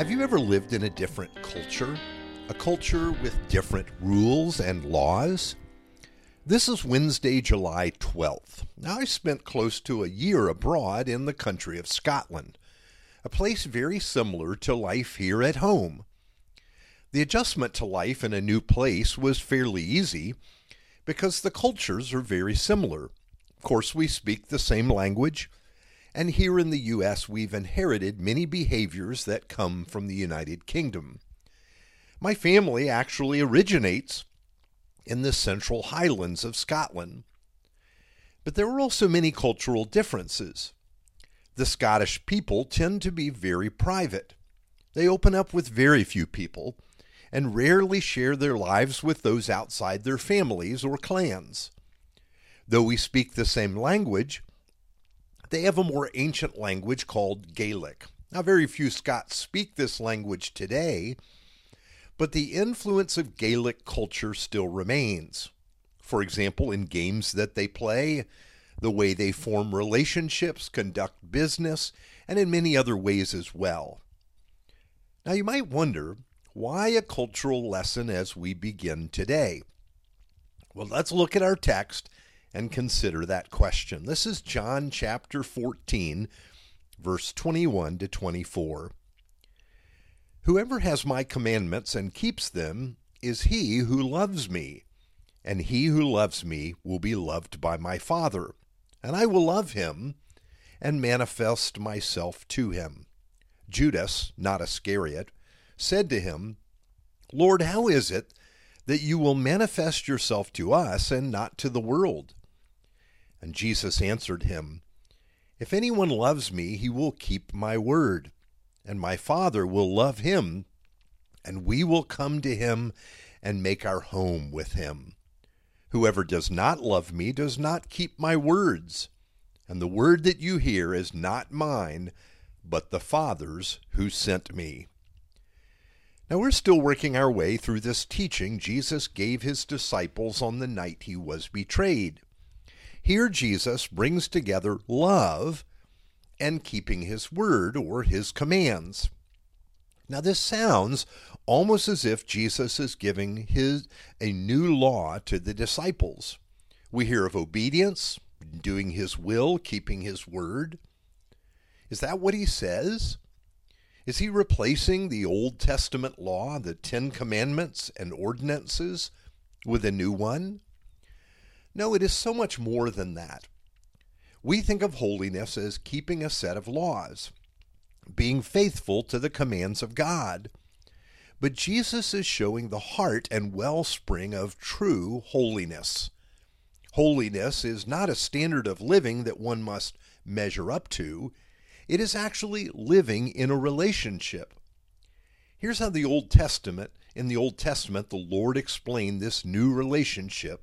Have you ever lived in a different culture? A culture with different rules and laws? This is Wednesday, July 12th. Now, I spent close to a year abroad in the country of Scotland, a place very similar to life here at home. The adjustment to life in a new place was fairly easy because the cultures are very similar. Of course, we speak the same language, and here in the U.S., we've inherited many behaviors that come from the United Kingdom. My family actually originates in the central highlands of Scotland. But there are also many cultural differences. The Scottish people tend to be very private. They open up with very few people and rarely share their lives with those outside their families or clans. Though we speak the same language, they have a more ancient language called Gaelic. Now, very few Scots speak this language today, but the influence of Gaelic culture still remains. For example, in games that they play, the way they form relationships, conduct business, and in many other ways as well. Now, you might wonder why a cultural lesson as we begin today? Well, let's look at our text and consider that question. This is John chapter 14, verse 21 to 24. Whoever has my commandments and keeps them is he who loves me, and he who loves me will be loved by my Father, and I will love him and manifest myself to him. Judas, not Iscariot, said to him, Lord, how is it that you will manifest yourself to us and not to the world? And Jesus answered him, If anyone loves me, he will keep my word, and my Father will love him, and we will come to him and make our home with him. Whoever does not love me does not keep my words, and the word that you hear is not mine, but the Father's who sent me. Now, we're still working our way through this teaching Jesus gave his disciples on the night he was betrayed. Here, Jesus brings together love and keeping his word or his commands. Now, this sounds almost as if Jesus is giving his, a new law to the disciples. We hear of obedience, doing his will, keeping his word. Is that what he says? Is he replacing the Old Testament law, the Ten Commandments and ordinances, with a new one? No, it is so much more than that. We think of holiness as keeping a set of laws, being faithful to the commands of God. But Jesus is showing the heart and wellspring of true holiness. Holiness is not a standard of living that one must measure up to, it is actually living in a relationship. Here's how the Old Testament, in the Old Testament, the Lord explained this new relationship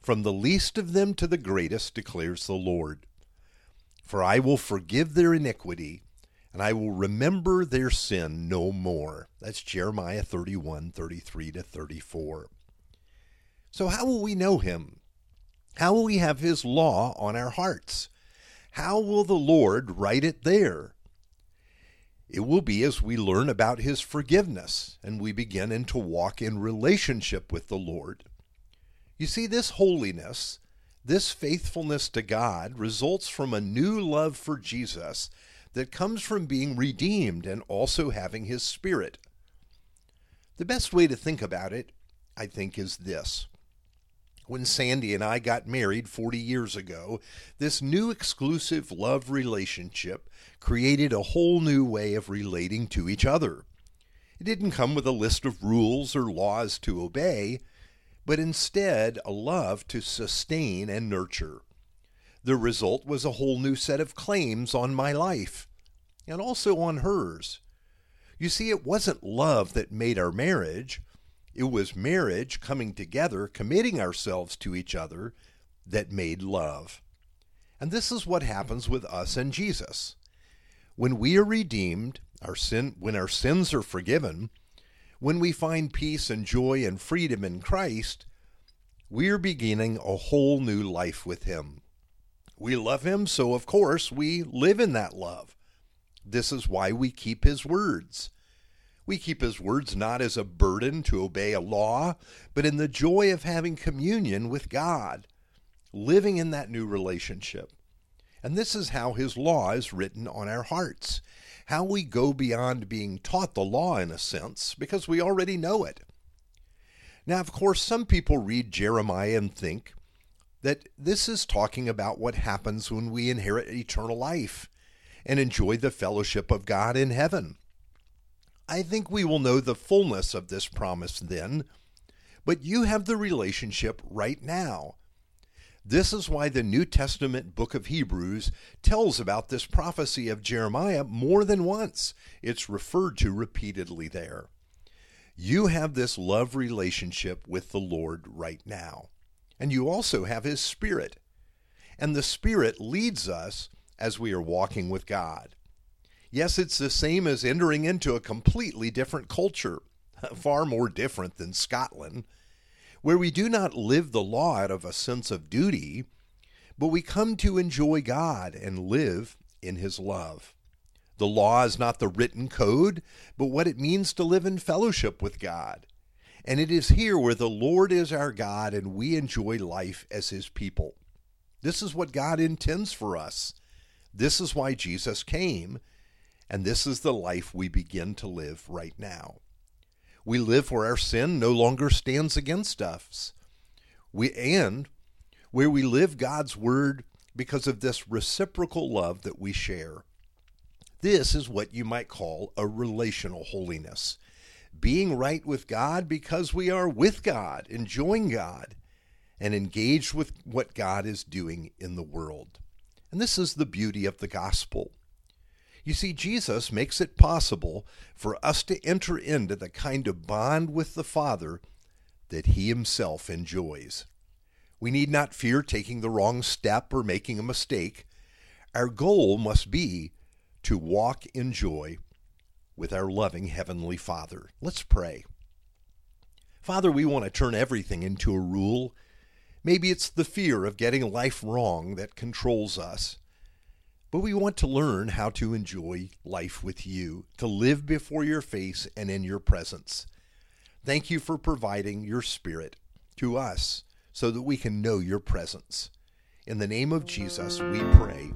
from the least of them to the greatest, declares the Lord. For I will forgive their iniquity, and I will remember their sin no more. That's Jeremiah 31, 33 to 34. So, how will we know him? How will we have his law on our hearts? How will the Lord write it there? It will be as we learn about his forgiveness and we begin to walk in relationship with the Lord. You see, this holiness, this faithfulness to God, results from a new love for Jesus that comes from being redeemed and also having His Spirit. The best way to think about it, I think, is this. When Sandy and I got married 40 years ago, this new exclusive love relationship created a whole new way of relating to each other. It didn't come with a list of rules or laws to obey but instead a love to sustain and nurture. The result was a whole new set of claims on my life, and also on hers. You see, it wasn't love that made our marriage, it was marriage coming together, committing ourselves to each other, that made love. And this is what happens with us and Jesus. When we are redeemed, our sin when our sins are forgiven, when we find peace and joy and freedom in Christ, we are beginning a whole new life with him. We love him, so of course we live in that love. This is why we keep his words. We keep his words not as a burden to obey a law, but in the joy of having communion with God, living in that new relationship. And this is how his law is written on our hearts, how we go beyond being taught the law in a sense, because we already know it. Now, of course, some people read Jeremiah and think that this is talking about what happens when we inherit eternal life and enjoy the fellowship of God in heaven. I think we will know the fullness of this promise then, but you have the relationship right now. This is why the New Testament book of Hebrews tells about this prophecy of Jeremiah more than once. It's referred to repeatedly there. You have this love relationship with the Lord right now, and you also have His Spirit. And the Spirit leads us as we are walking with God. Yes, it's the same as entering into a completely different culture, far more different than Scotland, where we do not live the law out of a sense of duty, but we come to enjoy God and live in His love. The law is not the written code, but what it means to live in fellowship with God. And it is here where the Lord is our God and we enjoy life as His people. This is what God intends for us. This is why Jesus came, and this is the life we begin to live right now. We live where our sin no longer stands against us. We and where we live God's word because of this reciprocal love that we share. This is what you might call a relational holiness. Being right with God because we are with God, enjoying God, and engaged with what God is doing in the world. And this is the beauty of the gospel. You see, Jesus makes it possible for us to enter into the kind of bond with the Father that He Himself enjoys. We need not fear taking the wrong step or making a mistake. Our goal must be to walk in joy with our loving Heavenly Father. Let's pray. Father, we want to turn everything into a rule Maybe it's the fear of getting life wrong that controls us. But we want to learn how to enjoy life with you, to live before your face and in your presence. Thank you for providing your Spirit to us so that we can know your presence. In the name of Jesus, we pray.